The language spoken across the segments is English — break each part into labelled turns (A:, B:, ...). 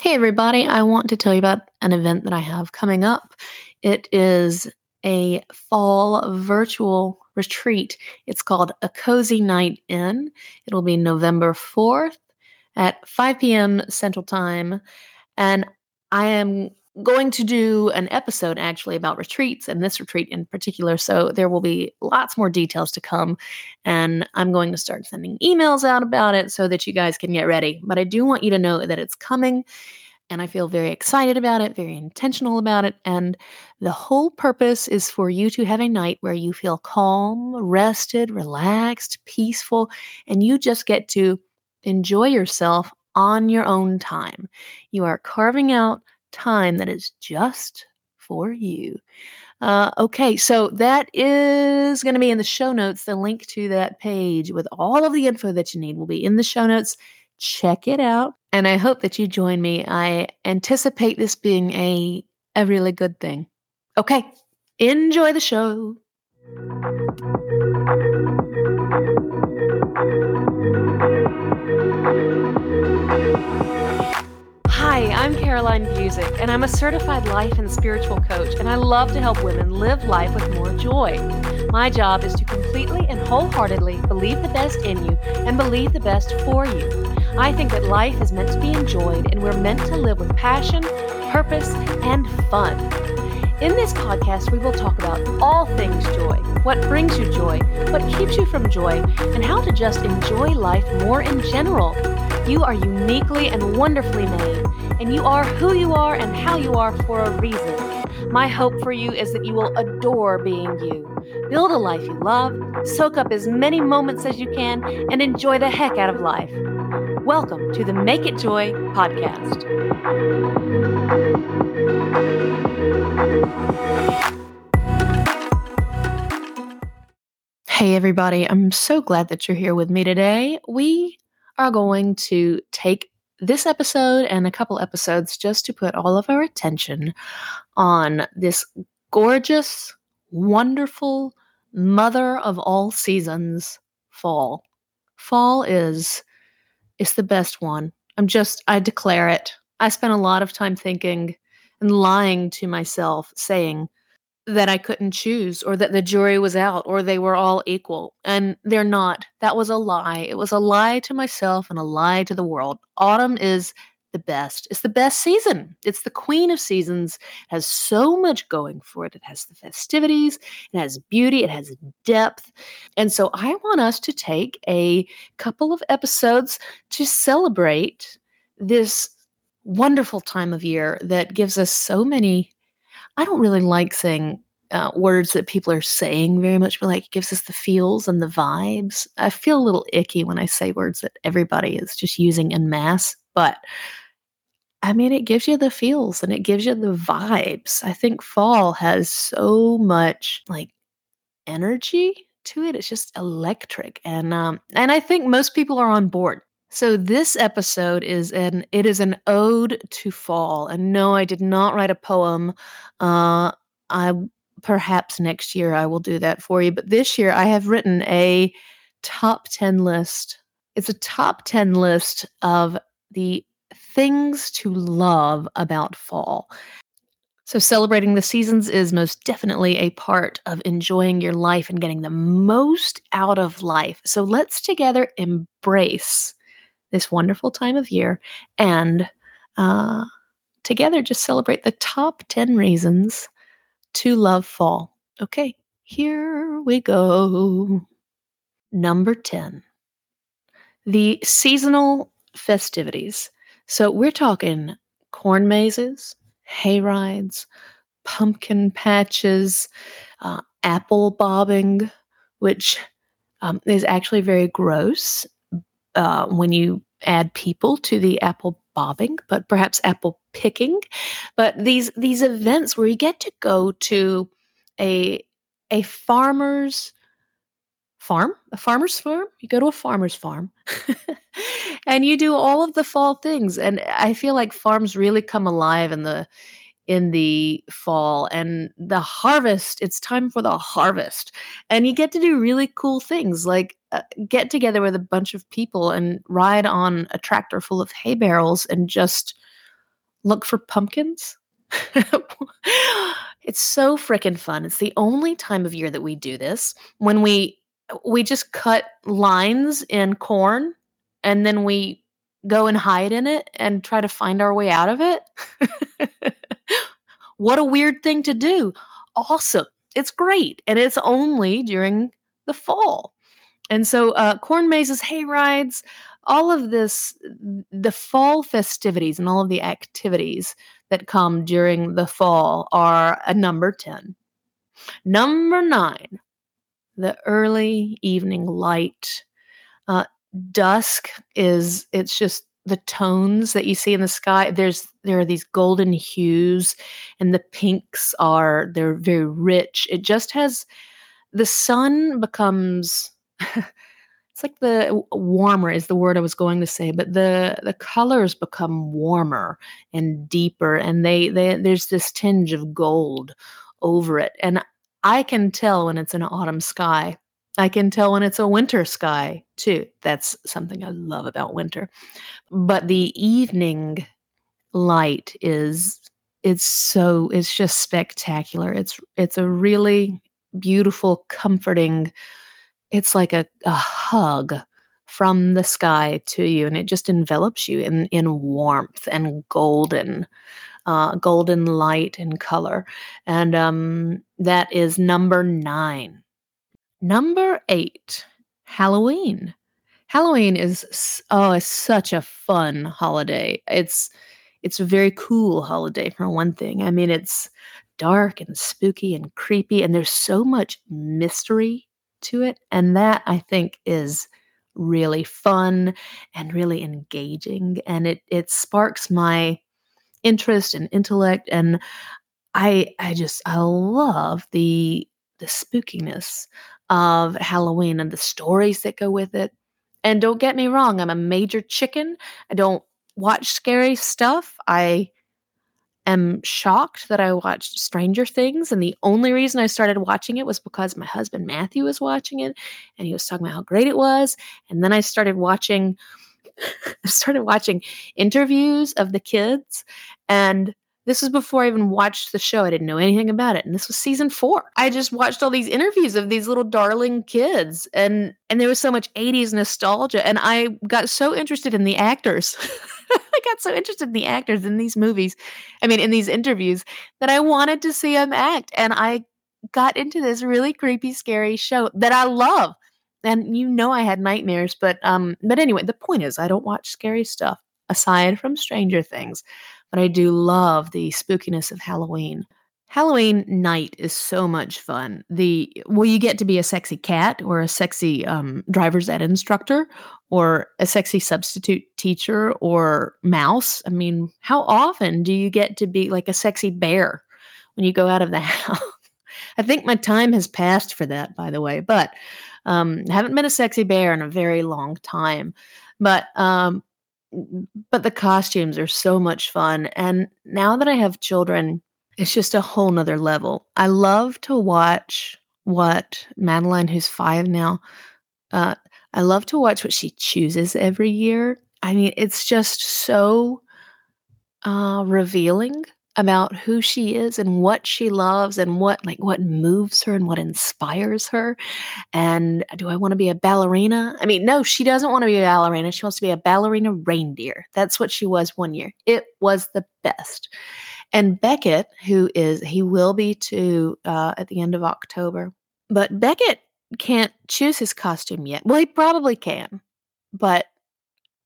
A: Hey, everybody. I want to tell you about an event that I have coming up. It is a fall virtual retreat. It's called A Cozy Night In. It'll be November 4th at 5 p.m. Central Time. And I am going to do an episode actually about retreats and this retreat in particular. So there will be lots more details to come. And I'm going to start sending emails out about it so that you guys can get ready. But I do want you to know that it's coming. And I feel very excited about it, very intentional about it. And the whole purpose is for you to have a night where you feel calm, rested, relaxed, peaceful, and you just get to enjoy yourself on your own time. You are carving out time that is just for you. Uh, okay, so that is going to be in the show notes. The link to that page with all of the info that you need will be in the show notes. Check it out. And I hope that you join me. I anticipate this being a, a really good thing. Okay, enjoy the show. Hi, I'm Caroline Busick, and I'm a certified life and spiritual coach, and I love to help women live life with more joy. My job is to completely and wholeheartedly believe the best in you and believe the best for you. I think that life is meant to be enjoyed, and we're meant to live with passion, purpose, and fun. In this podcast, we will talk about all things joy what brings you joy, what keeps you from joy, and how to just enjoy life more in general. You are uniquely and wonderfully made, and you are who you are and how you are for a reason. My hope for you is that you will adore being you. Build a life you love, soak up as many moments as you can, and enjoy the heck out of life. Welcome to the Make It Joy podcast. Hey, everybody. I'm so glad that you're here with me today. We are going to take this episode and a couple episodes just to put all of our attention on this gorgeous, wonderful mother of all seasons, fall. Fall is it's the best one. I'm just I declare it. I spent a lot of time thinking and lying to myself saying that I couldn't choose or that the jury was out or they were all equal. And they're not. That was a lie. It was a lie to myself and a lie to the world. Autumn is the best. It's the best season. It's the queen of seasons. It has so much going for it. It has the festivities, it has beauty, it has depth. And so I want us to take a couple of episodes to celebrate this wonderful time of year that gives us so many I don't really like saying uh, words that people are saying very much, but like it gives us the feels and the vibes. I feel a little icky when I say words that everybody is just using in mass, but I mean, it gives you the feels and it gives you the vibes. I think fall has so much like energy to it. It's just electric, and um, and I think most people are on board. So this episode is an it is an ode to fall. And no, I did not write a poem. Uh, I perhaps next year I will do that for you. But this year I have written a top 10 list. It's a top 10 list of the things to love about fall. So, celebrating the seasons is most definitely a part of enjoying your life and getting the most out of life. So, let's together embrace this wonderful time of year and uh, together just celebrate the top 10 reasons to love fall. Okay, here we go. Number 10 the seasonal festivities. So we're talking corn mazes, hay rides, pumpkin patches, uh, apple bobbing, which um, is actually very gross uh, when you add people to the apple bobbing, but perhaps apple picking. But these these events where you get to go to a a farmer's farm, a farmer's farm. You go to a farmer's farm and you do all of the fall things. And I feel like farms really come alive in the in the fall and the harvest it's time for the harvest and you get to do really cool things like uh, get together with a bunch of people and ride on a tractor full of hay barrels and just look for pumpkins. it's so freaking fun. It's the only time of year that we do this when we we just cut lines in corn and then we go and hide in it and try to find our way out of it. what a weird thing to do. Awesome. It's great. And it's only during the fall. And so, uh, corn mazes, hay rides, all of this, the fall festivities and all of the activities that come during the fall are a number 10. Number nine, the early evening light. Uh, dusk is, it's just the tones that you see in the sky. There's there are these golden hues and the pinks are they're very rich. It just has the sun becomes it's like the warmer is the word I was going to say, but the the colors become warmer and deeper, and they they there's this tinge of gold over it, and I can tell when it's an autumn sky. I can tell when it's a winter sky too. That's something I love about winter. But the evening light is it's so it's just spectacular. It's it's a really beautiful, comforting it's like a, a hug from the sky to you and it just envelops you in in warmth and golden uh, golden light and color and um, that is number nine number eight halloween halloween is oh it's such a fun holiday it's it's a very cool holiday for one thing i mean it's dark and spooky and creepy and there's so much mystery to it. And that I think is really fun and really engaging. And it it sparks my interest and intellect. And I I just I love the the spookiness of Halloween and the stories that go with it. And don't get me wrong, I'm a major chicken. I don't watch scary stuff. I am shocked that I watched Stranger Things. And the only reason I started watching it was because my husband Matthew was watching it and he was talking about how great it was. And then I started watching I started watching interviews of the kids and this was before I even watched the show. I didn't know anything about it. And this was season 4. I just watched all these interviews of these little darling kids and and there was so much 80s nostalgia and I got so interested in the actors. I got so interested in the actors in these movies, I mean, in these interviews, that I wanted to see them act. And I got into this really creepy, scary show that I love. And you know I had nightmares, but um, but anyway, the point is I don't watch scary stuff aside from Stranger Things, but I do love the spookiness of Halloween. Halloween night is so much fun. The well, you get to be a sexy cat or a sexy um, driver's ed instructor or a sexy substitute teacher or mouse. I mean, how often do you get to be like a sexy bear when you go out of the house? I think my time has passed for that, by the way, but um, haven't been a sexy bear in a very long time. But um, but the costumes are so much fun, and now that I have children it's just a whole nother level. I love to watch what Madeline, who's five now, uh, I love to watch what she chooses every year. I mean, it's just so uh, revealing about who she is and what she loves and what like what moves her and what inspires her. And do i want to be a ballerina? I mean no she doesn't want to be a ballerina. She wants to be a ballerina reindeer. That's what she was one year. It was the best. And Beckett, who is, he will be too uh, at the end of October. But Beckett can't choose his costume yet. Well, he probably can, but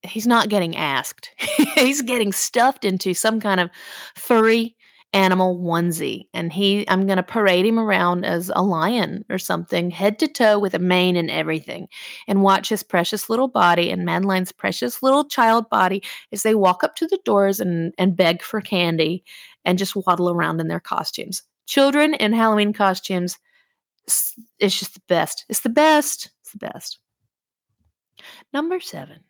A: he's not getting asked. he's getting stuffed into some kind of furry animal onesie and he I'm going to parade him around as a lion or something head to toe with a mane and everything and watch his precious little body and Madeline's precious little child body as they walk up to the doors and and beg for candy and just waddle around in their costumes. Children in Halloween costumes it's just the best. It's the best. It's the best. Number 7.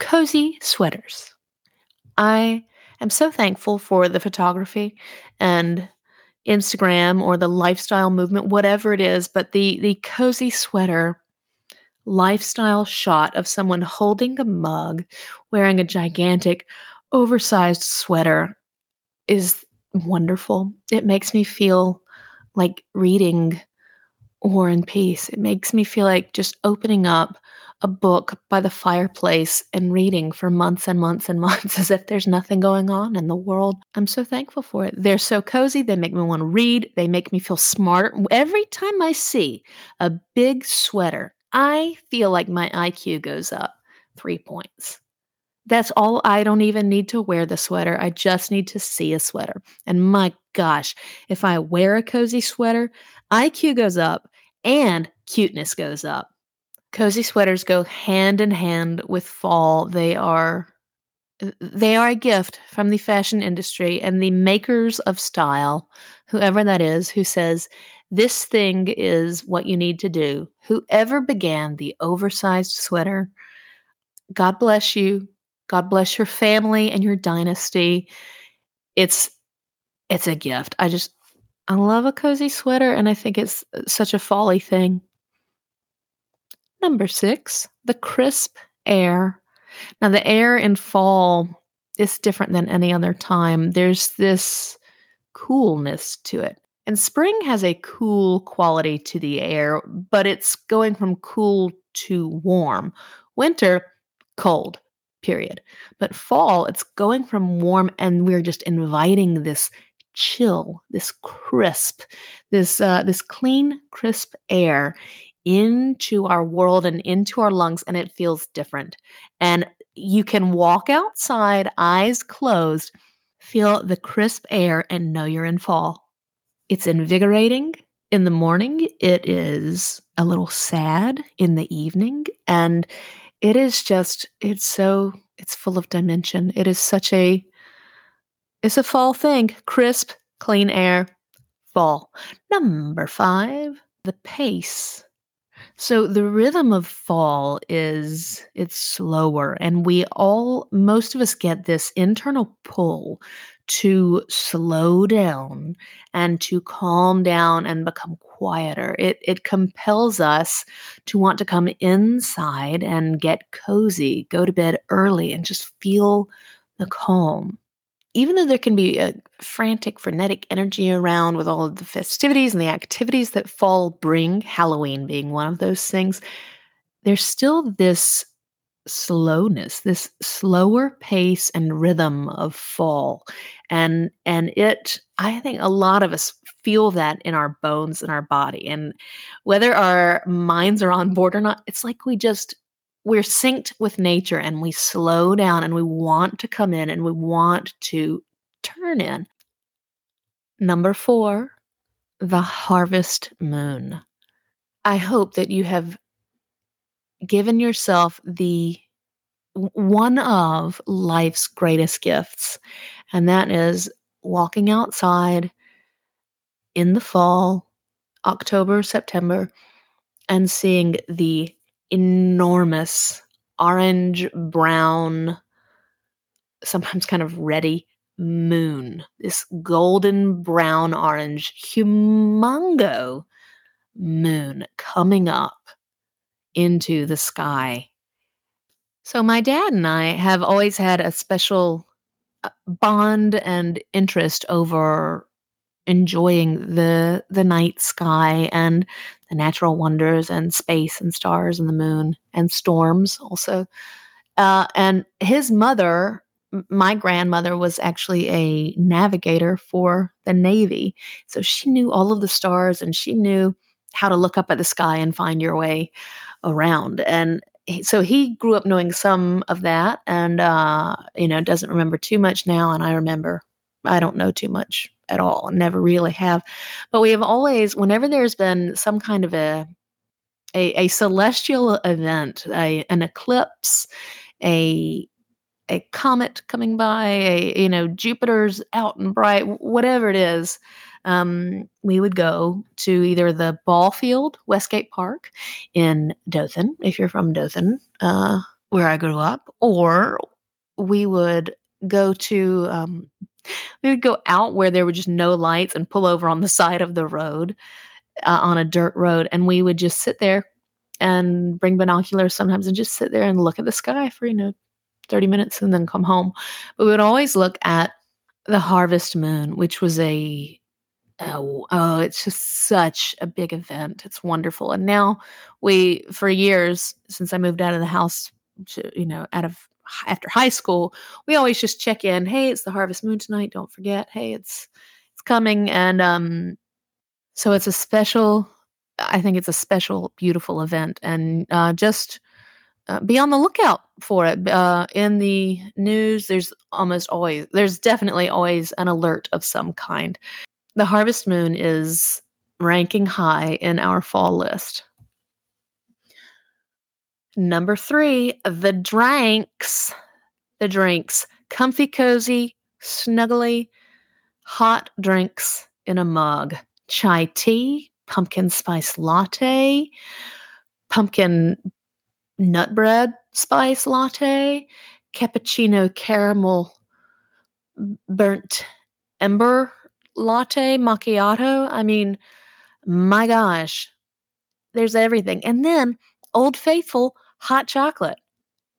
A: Cozy sweaters. I am so thankful for the photography and Instagram or the lifestyle movement, whatever it is, but the the cozy sweater lifestyle shot of someone holding a mug, wearing a gigantic oversized sweater is wonderful. It makes me feel like reading War and Peace. It makes me feel like just opening up a book by the fireplace and reading for months and months and months as if there's nothing going on in the world. I'm so thankful for it. They're so cozy. They make me want to read. They make me feel smarter. Every time I see a big sweater, I feel like my IQ goes up three points. That's all. I don't even need to wear the sweater. I just need to see a sweater. And my gosh, if I wear a cozy sweater, IQ goes up and cuteness goes up. Cozy sweaters go hand in hand with fall. They are they are a gift from the fashion industry and the makers of style, whoever that is, who says this thing is what you need to do. Whoever began the oversized sweater, God bless you. God bless your family and your dynasty. It's it's a gift. I just I love a cozy sweater and I think it's uh, such a folly thing. Number 6, the crisp air. Now the air in fall is different than any other time. There's this coolness to it. And spring has a cool quality to the air, but it's going from cool to warm. Winter, cold, period. But fall, it's going from warm and we're just inviting this chill, this crisp, this uh, this clean, crisp air into our world and into our lungs and it feels different. And you can walk outside eyes closed, feel the crisp air and know you're in fall. It's invigorating in the morning. It is a little sad in the evening and it is just it's so it's full of dimension. It is such a it's a fall thing. Crisp, clean air, fall. Number 5, the pace. So the rhythm of fall is it's slower and we all most of us get this internal pull to slow down and to calm down and become quieter. It it compels us to want to come inside and get cozy, go to bed early and just feel the calm. Even though there can be a frantic, frenetic energy around with all of the festivities and the activities that fall bring, Halloween being one of those things, there's still this slowness, this slower pace and rhythm of fall. And and it I think a lot of us feel that in our bones and our body. And whether our minds are on board or not, it's like we just we're synced with nature and we slow down and we want to come in and we want to turn in. Number 4, the harvest moon. I hope that you have given yourself the one of life's greatest gifts, and that is walking outside in the fall, October, September, and seeing the enormous orange brown, sometimes kind of reddy moon, this golden brown orange, humongo moon coming up into the sky. So, my dad and I have always had a special uh, bond and interest over enjoying the the night sky and the natural wonders and space and stars and the moon and storms also. Uh, and his mother my grandmother was actually a navigator for the navy. So she knew all of the stars and she knew how to look up at the sky and find your way around. And so he grew up knowing some of that and uh, you know doesn't remember too much now and i remember i don't know too much at all never really have. But we have always whenever there's been some kind of a a, a celestial event a, an eclipse a a comet coming by a you know jupiter's out and bright whatever it is um, we would go to either the ball field, Westgate Park in Dothan, if you're from Dothan, uh, where I grew up, or we would go to um, we would go out where there were just no lights and pull over on the side of the road uh, on a dirt road and we would just sit there and bring binoculars sometimes and just sit there and look at the sky for you know 30 minutes and then come home. But we would always look at the harvest moon, which was a oh, oh, it's just such a big event. It's wonderful. And now we, for years, since I moved out of the house, to, you know, out of after high school, we always just check in. Hey, it's the harvest moon tonight. Don't forget. Hey, it's it's coming, and um, so it's a special. I think it's a special, beautiful event, and uh, just uh, be on the lookout for it. Uh, in the news, there's almost always, there's definitely always an alert of some kind. The harvest moon is ranking high in our fall list. Number three, the drinks. The drinks. Comfy, cozy, snuggly, hot drinks in a mug. Chai tea, pumpkin spice latte, pumpkin nut bread spice latte, cappuccino caramel burnt ember latte macchiato. I mean, my gosh, there's everything. And then Old Faithful hot chocolate.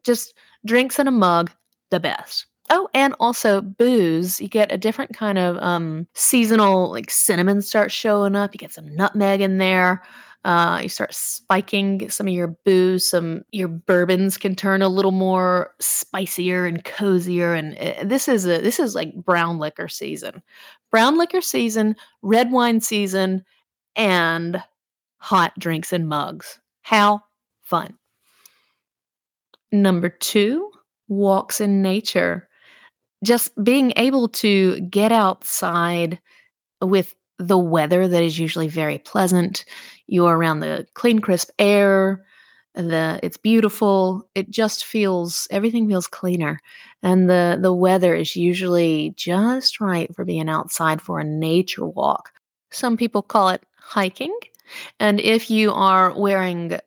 A: Just drinks in a mug, the best. Oh, and also booze. You get a different kind of um, seasonal, like cinnamon starts showing up. You get some nutmeg in there. Uh, you start spiking some of your booze. Some your bourbons can turn a little more spicier and cozier. And uh, this is a this is like brown liquor season, brown liquor season, red wine season, and hot drinks in mugs. How fun! Number two, walks in nature just being able to get outside with the weather that is usually very pleasant. You're around the clean, crisp air. The it's beautiful. It just feels everything feels cleaner, and the the weather is usually just right for being outside for a nature walk. Some people call it hiking, and if you are wearing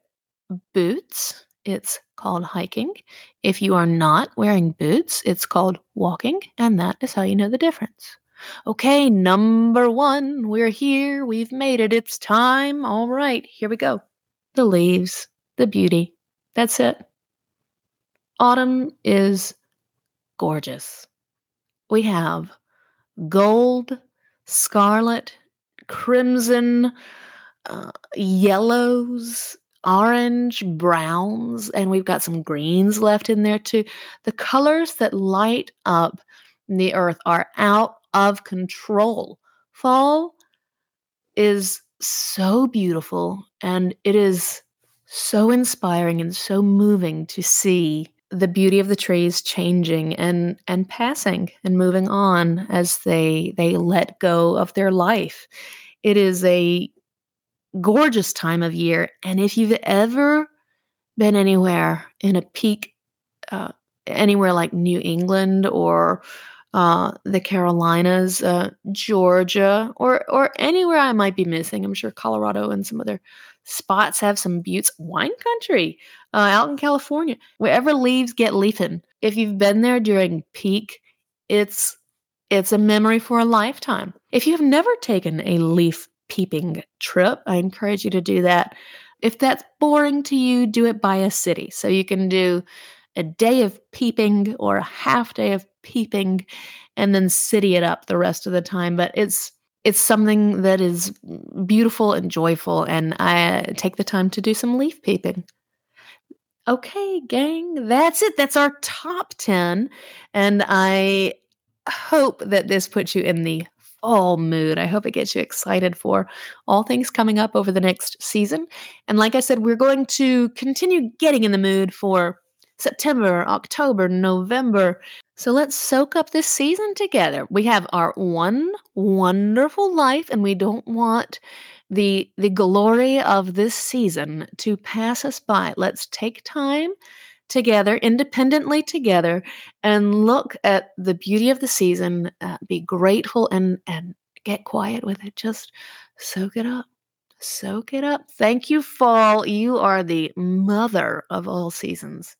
A: boots, it's called hiking. If you are not wearing boots, it's called walking, and that is how you know the difference. Okay, number one, we're here. We've made it. It's time. All right, here we go. The leaves, the beauty. That's it. Autumn is gorgeous. We have gold, scarlet, crimson, uh, yellows, orange, browns, and we've got some greens left in there too. The colors that light up the earth are out of control. Fall is so beautiful and it is so inspiring and so moving to see the beauty of the trees changing and and passing and moving on as they they let go of their life. It is a gorgeous time of year. And if you've ever been anywhere in a peak, uh, anywhere like New England or uh, the Carolinas, uh, Georgia, or or anywhere I might be missing, I'm sure Colorado and some other spots have some buttes. Wine country uh, out in California, wherever leaves get leafing. If you've been there during peak, it's it's a memory for a lifetime. If you've never taken a leaf peeping trip. I encourage you to do that. If that's boring to you, do it by a city. So you can do a day of peeping or a half day of peeping and then city it up the rest of the time. But it's it's something that is beautiful and joyful, and I take the time to do some leaf peeping. Okay, gang, that's it. That's our top 10. And I hope that this puts you in the fall mood. I hope it gets you excited for all things coming up over the next season. And like I said, we're going to continue getting in the mood for September, October, November. So let's soak up this season together. We have our one wonderful life and we don't want the the glory of this season to pass us by. Let's take time together, independently together, and look at the beauty of the season, uh, be grateful, and, and get quiet with it. Just soak it up. Soak it up. Thank you, fall. You are the mother of all seasons.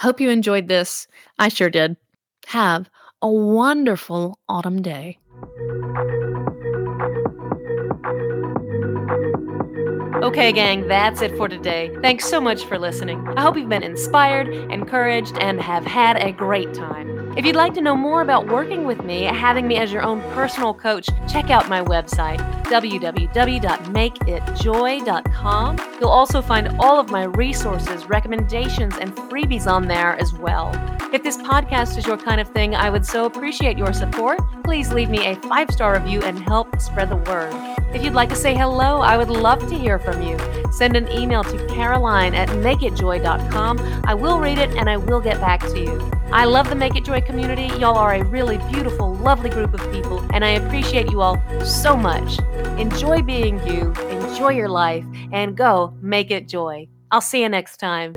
A: Hope you enjoyed this. I sure did. Have a wonderful autumn day. Okay, gang, that's it for today. Thanks so much for listening. I hope you've been inspired, encouraged, and have had a great time. If you'd like to know more about working with me, having me as your own personal coach, check out my website, www.makeitjoy.com. You'll also find all of my resources, recommendations, and freebies on there as well. If this podcast is your kind of thing, I would so appreciate your support. Please leave me a five star review and help spread the word. If you'd like to say hello, I would love to hear from you. Send an email to caroline at makeitjoy.com. I will read it and I will get back to you. I love the Make It Joy community. Y'all are a really beautiful, lovely group of people, and I appreciate you all so much. Enjoy being you, enjoy your life, and go make it joy. I'll see you next time.